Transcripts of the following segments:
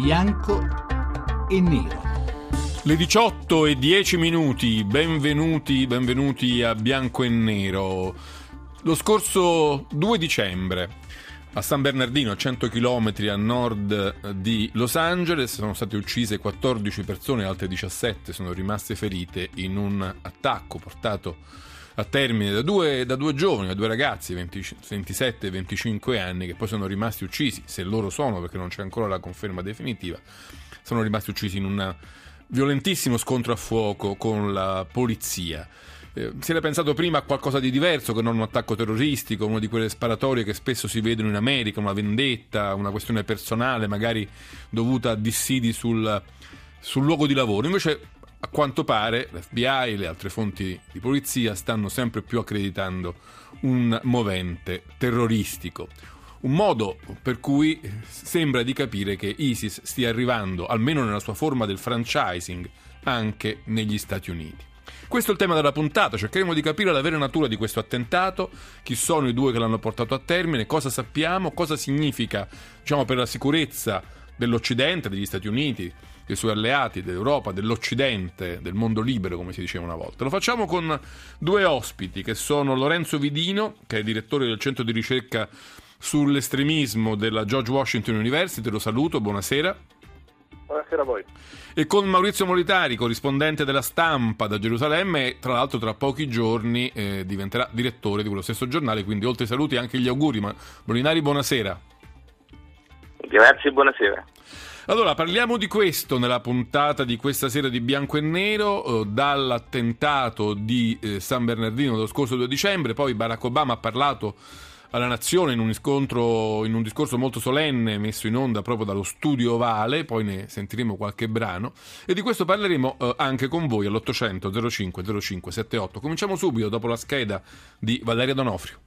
bianco e nero. Le 18 e 10 minuti, benvenuti, benvenuti a Bianco e Nero. Lo scorso 2 dicembre a San Bernardino, a 100 km a nord di Los Angeles, sono state uccise 14 persone, altre 17 sono rimaste ferite in un attacco portato a termine da due, da due giovani, da due ragazzi, 20, 27 e 25 anni, che poi sono rimasti uccisi, se loro sono, perché non c'è ancora la conferma definitiva, sono rimasti uccisi in un violentissimo scontro a fuoco con la polizia. Eh, si era pensato prima a qualcosa di diverso che non un attacco terroristico, una di quelle sparatorie che spesso si vedono in America, una vendetta, una questione personale, magari dovuta a dissidi sul, sul luogo di lavoro. Invece a quanto pare l'FBI e le altre fonti di polizia stanno sempre più accreditando un movente terroristico. Un modo per cui sembra di capire che ISIS stia arrivando, almeno nella sua forma del franchising, anche negli Stati Uniti. Questo è il tema della puntata, cercheremo di capire la vera natura di questo attentato, chi sono i due che l'hanno portato a termine, cosa sappiamo, cosa significa diciamo, per la sicurezza dell'Occidente, degli Stati Uniti, dei suoi alleati, dell'Europa, dell'Occidente, del mondo libero, come si diceva una volta. Lo facciamo con due ospiti che sono Lorenzo Vidino, che è direttore del centro di ricerca sull'estremismo della George Washington University. Lo saluto, buonasera. Buonasera a voi. E con Maurizio Molitari, corrispondente della stampa da Gerusalemme e tra l'altro tra pochi giorni eh, diventerà direttore di quello stesso giornale, quindi oltre ai saluti anche gli auguri. Ma Molinari, buonasera. Grazie, buonasera. Allora, parliamo di questo nella puntata di questa sera di Bianco e Nero, eh, dall'attentato di eh, San Bernardino dello scorso 2 dicembre, poi Barack Obama ha parlato alla nazione in un, incontro, in un discorso molto solenne messo in onda proprio dallo studio Ovale, poi ne sentiremo qualche brano e di questo parleremo eh, anche con voi all'800 05 05 78. Cominciamo subito dopo la scheda di Valeria Donofrio.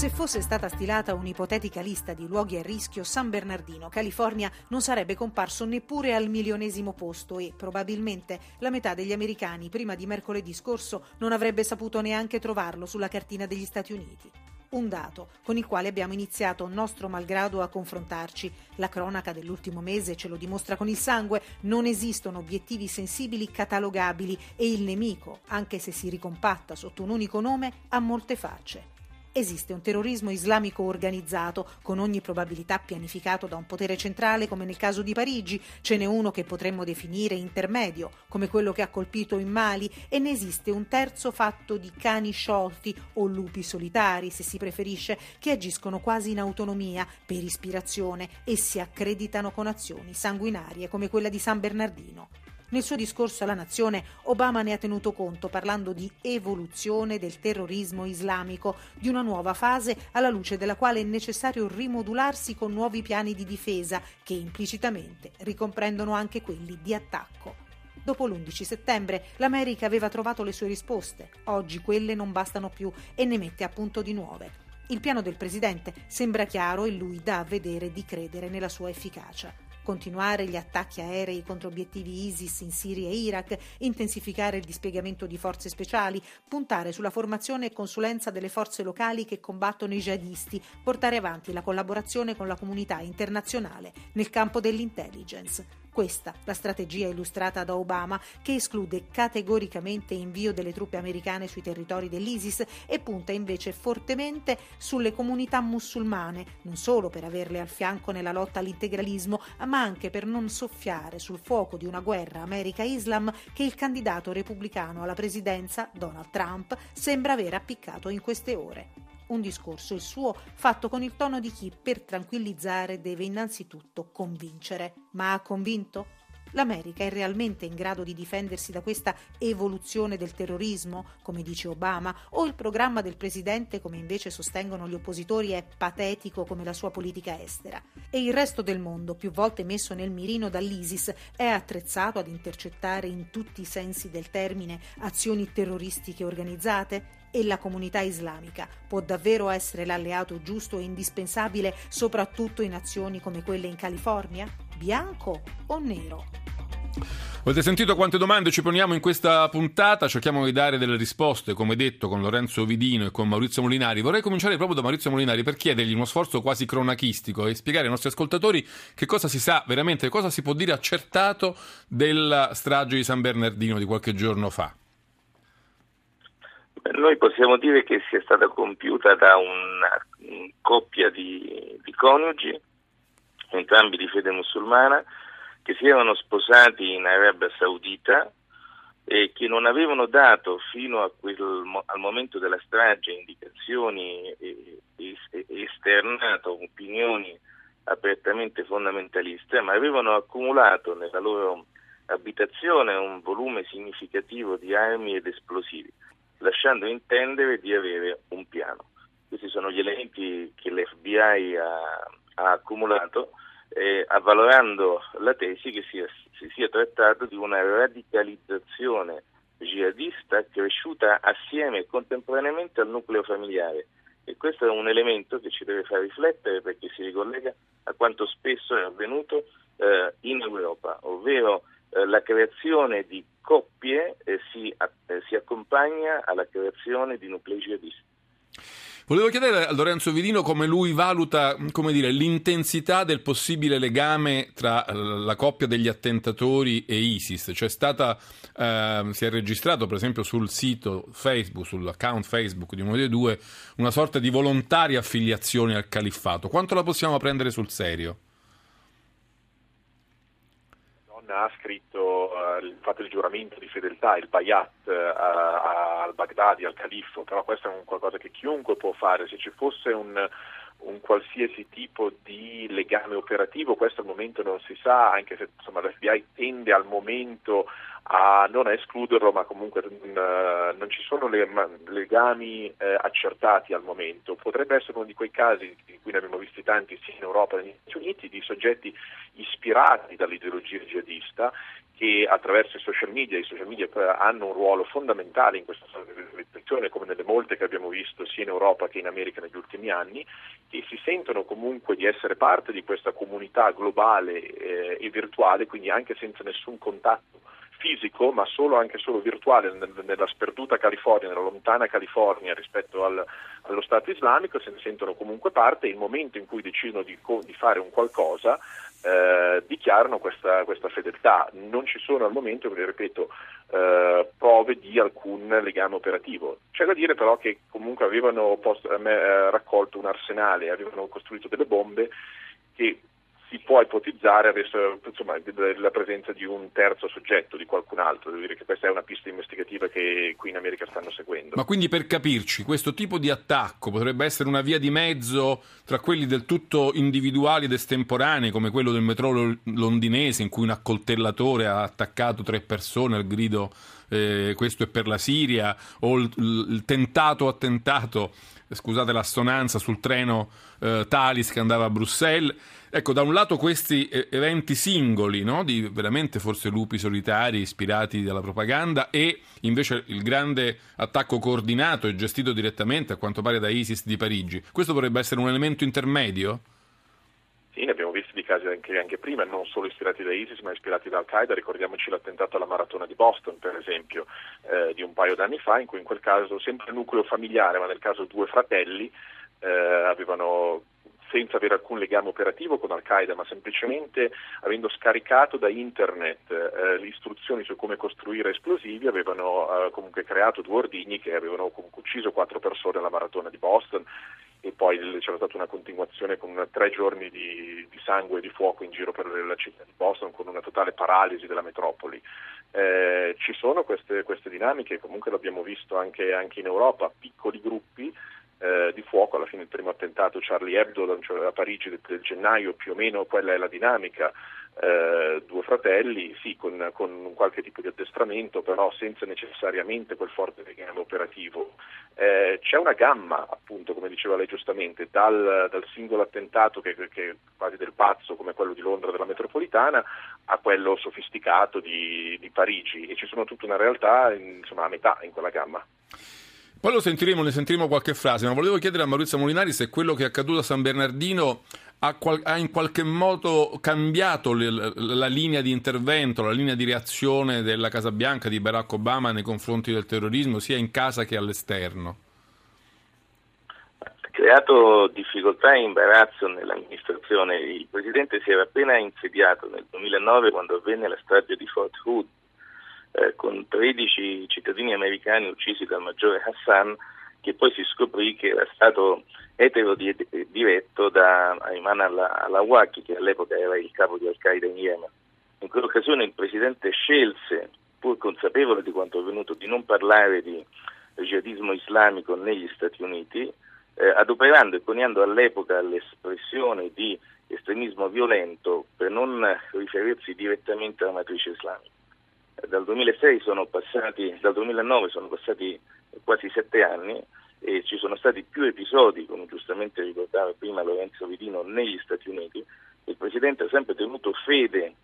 Se fosse stata stilata un'ipotetica lista di luoghi a rischio, San Bernardino, California, non sarebbe comparso neppure al milionesimo posto e probabilmente la metà degli americani prima di mercoledì scorso non avrebbe saputo neanche trovarlo sulla cartina degli Stati Uniti. Un dato con il quale abbiamo iniziato nostro malgrado a confrontarci. La cronaca dell'ultimo mese ce lo dimostra con il sangue, non esistono obiettivi sensibili catalogabili e il nemico, anche se si ricompatta sotto un unico nome, ha molte facce. Esiste un terrorismo islamico organizzato, con ogni probabilità pianificato da un potere centrale come nel caso di Parigi, ce n'è uno che potremmo definire intermedio, come quello che ha colpito in Mali, e ne esiste un terzo fatto di cani sciolti o lupi solitari, se si preferisce, che agiscono quasi in autonomia, per ispirazione, e si accreditano con azioni sanguinarie come quella di San Bernardino. Nel suo discorso alla nazione Obama ne ha tenuto conto parlando di evoluzione del terrorismo islamico, di una nuova fase alla luce della quale è necessario rimodularsi con nuovi piani di difesa che implicitamente ricomprendono anche quelli di attacco. Dopo l'11 settembre l'America aveva trovato le sue risposte, oggi quelle non bastano più e ne mette a punto di nuove. Il piano del Presidente sembra chiaro e lui dà a vedere di credere nella sua efficacia continuare gli attacchi aerei contro obiettivi ISIS in Siria e Iraq, intensificare il dispiegamento di forze speciali, puntare sulla formazione e consulenza delle forze locali che combattono i jihadisti, portare avanti la collaborazione con la comunità internazionale nel campo dell'intelligence. Questa la strategia illustrata da Obama che esclude categoricamente invio delle truppe americane sui territori dell'ISIS e punta invece fortemente sulle comunità musulmane, non solo per averle al fianco nella lotta all'integralismo, ma anche per non soffiare sul fuoco di una guerra America-Islam che il candidato repubblicano alla presidenza, Donald Trump, sembra aver appiccato in queste ore un discorso, il suo, fatto con il tono di chi per tranquillizzare deve innanzitutto convincere. Ma ha convinto? L'America è realmente in grado di difendersi da questa evoluzione del terrorismo, come dice Obama, o il programma del presidente, come invece sostengono gli oppositori, è patetico come la sua politica estera? E il resto del mondo, più volte messo nel mirino dall'ISIS, è attrezzato ad intercettare in tutti i sensi del termine azioni terroristiche organizzate? E la comunità islamica può davvero essere l'alleato giusto e indispensabile soprattutto in azioni come quelle in California? Bianco o nero? Avete sentito quante domande ci poniamo in questa puntata? Cerchiamo di dare delle risposte, come detto, con Lorenzo Vidino e con Maurizio Molinari. Vorrei cominciare proprio da Maurizio Molinari per chiedergli uno sforzo quasi cronachistico e spiegare ai nostri ascoltatori che cosa si sa veramente, cosa si può dire accertato della strage di San Bernardino di qualche giorno fa. Noi possiamo dire che sia stata compiuta da una coppia di, di coniugi, entrambi di fede musulmana, che si erano sposati in Arabia Saudita e che non avevano dato fino quel, al momento della strage indicazioni e, e, esternato opinioni apertamente fondamentaliste, ma avevano accumulato nella loro abitazione un volume significativo di armi ed esplosivi, lasciando intendere di avere un piano. Questi sono gli elementi che l'FBI ha, ha accumulato eh, avvalorando la tesi che sia, si sia trattato di una radicalizzazione jihadista cresciuta assieme e contemporaneamente al nucleo familiare. E questo è un elemento che ci deve far riflettere perché si ricollega a quanto spesso è avvenuto eh, in Europa, ovvero eh, la creazione di coppie eh, si, eh, si accompagna alla creazione di nuclei jihadisti. Volevo chiedere a Lorenzo Vidino come lui valuta come dire, l'intensità del possibile legame tra la coppia degli attentatori e ISIS. C'è stata, eh, si è registrato per esempio sul sito Facebook, sull'account Facebook di uno dei due, una sorta di volontaria affiliazione al califfato. Quanto la possiamo prendere sul serio? Ha scritto uh, il fatto del giuramento di fedeltà, il bayat uh, al Baghdadi, al califfo, però questo è un qualcosa che chiunque può fare, se ci fosse un, un qualsiasi tipo di legame operativo, questo al momento non si sa, anche se insomma, l'FBI tende al momento a non a escluderlo, ma comunque uh, non ci sono le, ma, legami eh, accertati al momento. Potrebbe essere uno di quei casi, di cui ne abbiamo visti tanti sia in Europa che negli Stati Uniti, di soggetti ispirati dall'ideologia jihadista che attraverso i social media, i social media hanno un ruolo fondamentale in questa riflessione, come nelle molte che abbiamo visto sia in Europa che in America negli ultimi anni, che si sentono comunque di essere parte di questa comunità globale eh, e virtuale, quindi anche senza nessun contatto fisico, ma solo anche solo virtuale, nella sperduta California, nella lontana California rispetto al, allo Stato islamico, se ne sentono comunque parte e il momento in cui decidono di, di fare un qualcosa eh, dichiarano questa, questa, fedeltà. Non ci sono al momento, ripeto, eh, prove di alcun legame operativo. C'è da dire però che comunque avevano post, eh, raccolto un arsenale, avevano costruito delle bombe che si può ipotizzare insomma, la presenza di un terzo soggetto, di qualcun altro. Devo dire che questa è una pista investigativa che qui in America stanno seguendo. Ma quindi per capirci, questo tipo di attacco potrebbe essere una via di mezzo tra quelli del tutto individuali ed estemporanei, come quello del metro londinese, in cui un accoltellatore ha attaccato tre persone al grido eh, questo è per la Siria, o il, il tentato attentato, scusate l'assonanza, sul treno eh, Talis che andava a Bruxelles. Ecco, da un lato questi eventi singoli, no? di veramente forse lupi solitari ispirati dalla propaganda e invece il grande attacco coordinato e gestito direttamente, a quanto pare, da ISIS di Parigi. Questo potrebbe essere un elemento intermedio? Ne abbiamo visti di casi anche, anche, prima, non solo ispirati da ISIS ma ispirati da Al-Qaeda, ricordiamoci l'attentato alla maratona di Boston per esempio eh, di un paio d'anni fa in cui in quel caso sempre nucleo familiare ma nel caso due fratelli eh, avevano senza avere alcun legame operativo con Al-Qaeda, ma semplicemente avendo scaricato da internet eh, le istruzioni su come costruire esplosivi, avevano eh, comunque creato due ordigni che avevano comunque ucciso quattro persone alla maratona di Boston e poi c'era stata una continuazione con tre giorni di, di, sangue e di fuoco in giro per la città di Boston con una totale paralisi della metropoli. Eh, ci sono queste, queste, dinamiche, comunque l'abbiamo visto anche, anche in Europa, piccoli gruppi eh, di fuoco, alla fine il primo attentato Charlie Hebdo cioè a Parigi del, del, gennaio, più o meno quella è la dinamica, eh, due fratelli, sì, con, con, qualche tipo di addestramento, però senza necessariamente quel forte legame operativo. Eh, c'è una gamma, appunto, come diceva lei giustamente, dal, dal singolo attentato che, che quasi del pazzo come quello di Londra della metropolitana a quello sofisticato di, di Parigi e ci sono tutta una realtà insomma, a metà in quella gamma. Poi lo sentiremo, ne sentiremo qualche frase, ma volevo chiedere a Maurizio Molinari se quello che è accaduto a San Bernardino ha, qual- ha, in qualche modo cambiato le, la, linea di intervento, la linea di reazione della Casa Bianca di Barack Obama nei confronti del terrorismo, sia in casa che all'esterno? Ha creato difficoltà e imbarazzo nell'amministrazione. Il Presidente si era appena insediato nel 2009 quando avvenne la strage di Fort Hood, eh, con 13 cittadini americani uccisi dal maggiore Hassan, che poi si scoprì che era stato etero diretto da Ayman al-Awaki, che all'epoca era il capo di Al-Qaeda in Yemen. In quell'occasione il Presidente scelse, pur consapevole di quanto avvenuto, di non parlare di jihadismo islamico negli Stati Uniti, eh, adoperando e coniando all'epoca l'espressione di estremismo violento per non riferirsi direttamente alla matrice islamica. Dal 2006 sono passati, dal 2009 sono passati quasi sette anni e ci sono stati più episodi, come giustamente ricordava prima Lorenzo Vidino, negli Stati Uniti. Il Presidente ha sempre tenuto fede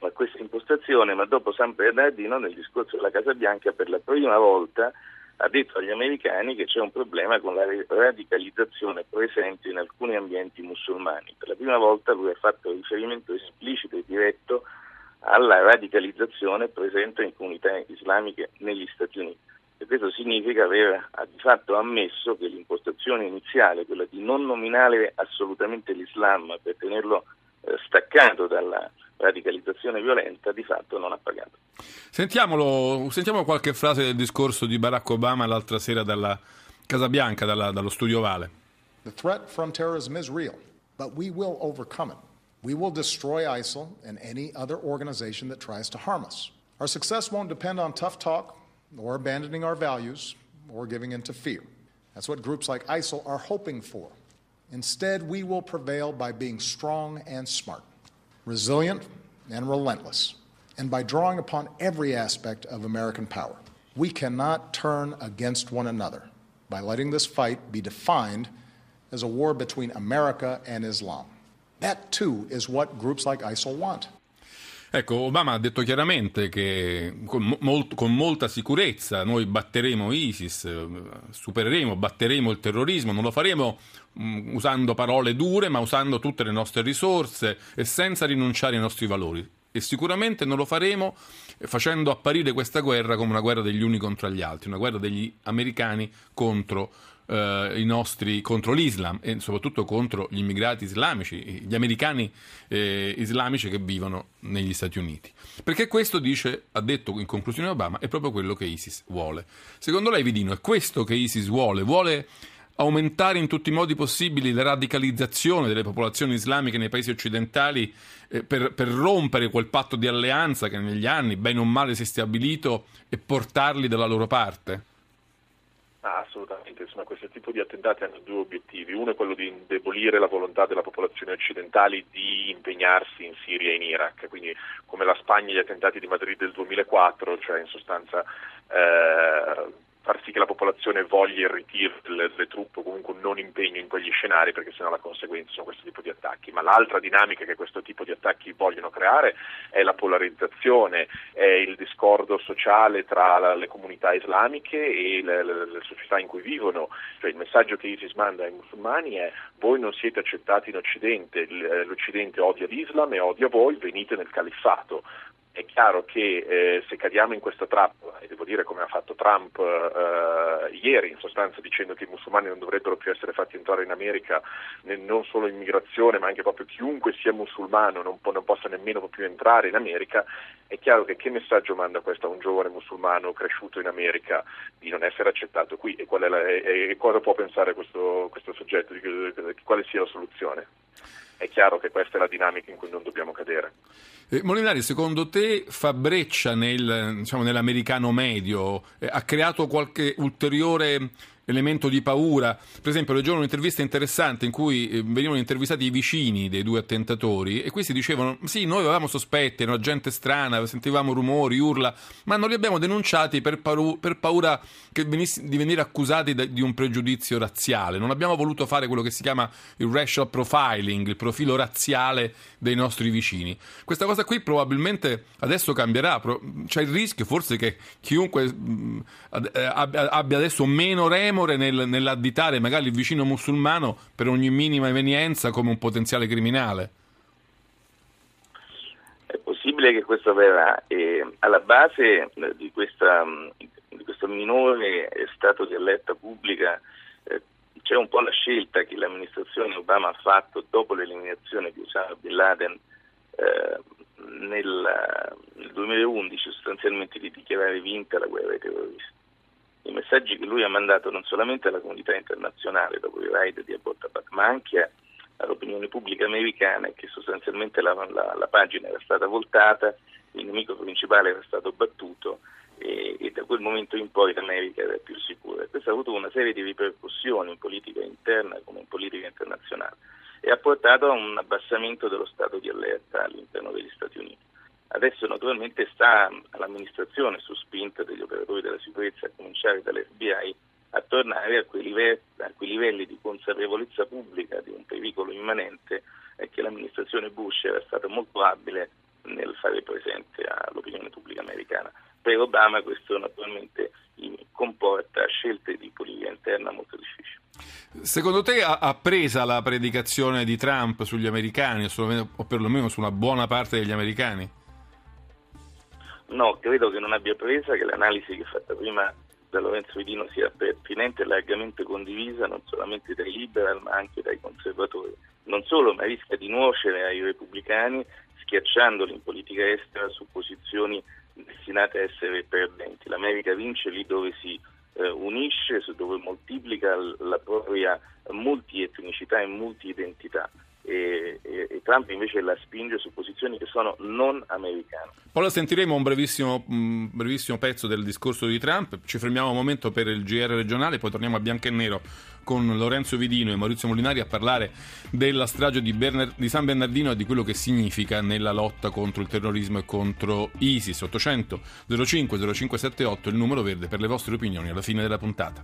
a questa impostazione, ma dopo San Bernardino, nel discorso della Casa Bianca, per la prima volta ha detto agli americani che c'è un problema con la radicalizzazione presente in alcuni ambienti musulmani. Per la prima volta lui ha fatto riferimento esplicito e diretto alla radicalizzazione presente in comunità islamiche negli Stati Uniti. E questo significa aver di fatto ammesso che l'impostazione iniziale, quella di non nominare assolutamente l'Islam per tenerlo eh, staccato dalla radicalizzazione violenta, di fatto non ha pagato. Sentiamolo, sentiamo qualche frase del discorso di Barack Obama l'altra sera dalla Casa Bianca, dalla, dallo studio Vale. The threat from terrorism is real, but we will overcome it. We will destroy ISIL and any other organization that tries to harm us. Our success won't depend on tough talk or abandoning our values or giving in to fear. That's what groups like ISIL are hoping for. Instead, we will prevail by being strong and smart, resilient and relentless, and by drawing upon every aspect of American power. We cannot turn against one another by letting this fight be defined as a war between America and Islam. That too is what groups like ISIL want. Ecco, Obama ha detto chiaramente che con, molt, con, molta sicurezza noi batteremo ISIS, supereremo, batteremo il terrorismo, non lo faremo mh, usando parole dure, ma usando tutte le nostre risorse e senza rinunciare ai nostri valori. E sicuramente non lo faremo facendo apparire questa guerra come una guerra degli uni contro gli altri, una guerra degli americani contro eh, i nostri, contro l'Islam e soprattutto contro gli immigrati islamici, gli americani eh, islamici che vivono negli Stati Uniti. Perché questo dice, ha detto in conclusione Obama, è proprio quello che ISIS vuole. Secondo lei, Vidino, è questo che ISIS vuole? Vuole aumentare in tutti i modi possibili la radicalizzazione delle popolazioni islamiche nei paesi occidentali eh, per, per, rompere quel patto di alleanza che negli anni, bene o male, si è stabilito e portarli dalla loro parte? Assolutamente, insomma, questo tipo di attentati hanno due obiettivi. Uno è quello di indebolire la volontà della popolazione occidentale di impegnarsi in Siria e in Iraq, quindi come la Spagna gli attentati di Madrid del 2004, cioè in sostanza eh, far sì che la popolazione voglia il ritiro delle, delle truppe o comunque un non impegno in quegli scenari perché sennò la conseguenza sono questo tipo di attacchi. Ma l'altra dinamica che questo tipo di attacchi vogliono creare è la polarizzazione, è il discordo sociale tra la, le comunità islamiche e le, le, le, società in cui vivono. Cioè il messaggio che ISIS manda ai musulmani è voi non siete accettati in Occidente, l'Occidente odia l'Islam e odia voi, venite nel califfato è chiaro che eh, se cadiamo in questa trappola, e devo dire come ha fatto Trump eh, ieri, in sostanza dicendo che i musulmani non dovrebbero più essere fatti entrare in America, non solo immigrazione, ma anche proprio chiunque sia musulmano non, po- non possa nemmeno più entrare in America, è chiaro che che messaggio manda questo a un giovane musulmano cresciuto in America di non essere accettato qui e, la, e, e cosa può pensare questo, questo soggetto, di, di, di, quale sia la soluzione? È chiaro che questa è la dinamica in cui non dobbiamo cadere. Eh, Molinari, secondo te fa breccia nel, diciamo, nell'americano medio? Eh, ha creato qualche ulteriore elemento di paura. Per esempio, leggevo un'intervista interessante in cui eh, venivano intervistati i vicini dei due attentatori e questi dicevano: Sì, noi avevamo sospetti, era gente strana, sentivamo rumori, urla, ma non li abbiamo denunciati per, paru- per paura venissi- di venire accusati da- di un pregiudizio razziale. Non abbiamo voluto fare quello che si chiama il racial profiling, il profilo razziale dei nostri vicini. Questa cosa qui probabilmente adesso cambierà. C'è il rischio forse che chiunque mm, abbia adesso meno remo remore nel, nell'additare magari il vicino musulmano per ogni minima evenienza come un potenziale criminale? È possibile che questo avverrà e alla base eh, di, questa, di questo minore stato di allerta pubblica eh, c'è un po' la scelta che l'amministrazione Obama ha fatto dopo l'eliminazione di Osama Bin Laden eh, nel, nel 2011 sostanzialmente di dichiarare vinta la guerra ai terroristi. I messaggi che lui ha mandato non solamente alla comunità internazionale dopo i raid di Abbottabad, ma anche all'opinione pubblica americana che sostanzialmente la, la, la, pagina era stata voltata, il nemico principale era stato battuto e, e, da quel momento in poi l'America era più sicura. Questo ha avuto una serie di ripercussioni in politica interna come in politica internazionale e ha portato a un abbassamento dello stato di allerta all'interno degli Stati Uniti. Adesso naturalmente sta all'amministrazione, su spinta degli operatori della sicurezza, a cominciare dall'FBI, a tornare a quei, livelli, a quei livelli di consapevolezza pubblica di un pericolo immanente che l'amministrazione Bush era stata molto abile nel fare presente all'opinione pubblica americana. Per Obama questo naturalmente comporta scelte di politica interna molto difficili. Secondo te ha presa la predicazione di Trump sugli americani o perlomeno su una buona parte degli americani? No, credo che non abbia presa, che l'analisi che è fatta prima da Lorenzo Vidino sia pertinente e largamente condivisa non solamente dai liberal ma anche dai conservatori. Non solo, ma rischia di nuocere ai repubblicani schiacciandoli in politica estera su posizioni destinate a essere perdenti. L'America vince lì dove si eh, unisce, dove moltiplica la propria multietnicità e multiidentità e, e, Trump invece la spinge su posizioni che sono non americane. Poi la sentiremo un brevissimo, brevissimo, pezzo del discorso di Trump, ci fermiamo un momento per il GR regionale, poi torniamo a bianco e nero con Lorenzo Vidino e Maurizio Molinari a parlare della strage di, Berner, di San Bernardino e di quello che significa nella lotta contro il terrorismo e contro ISIS. 800 05 0578 il numero verde per le vostre opinioni alla fine della puntata.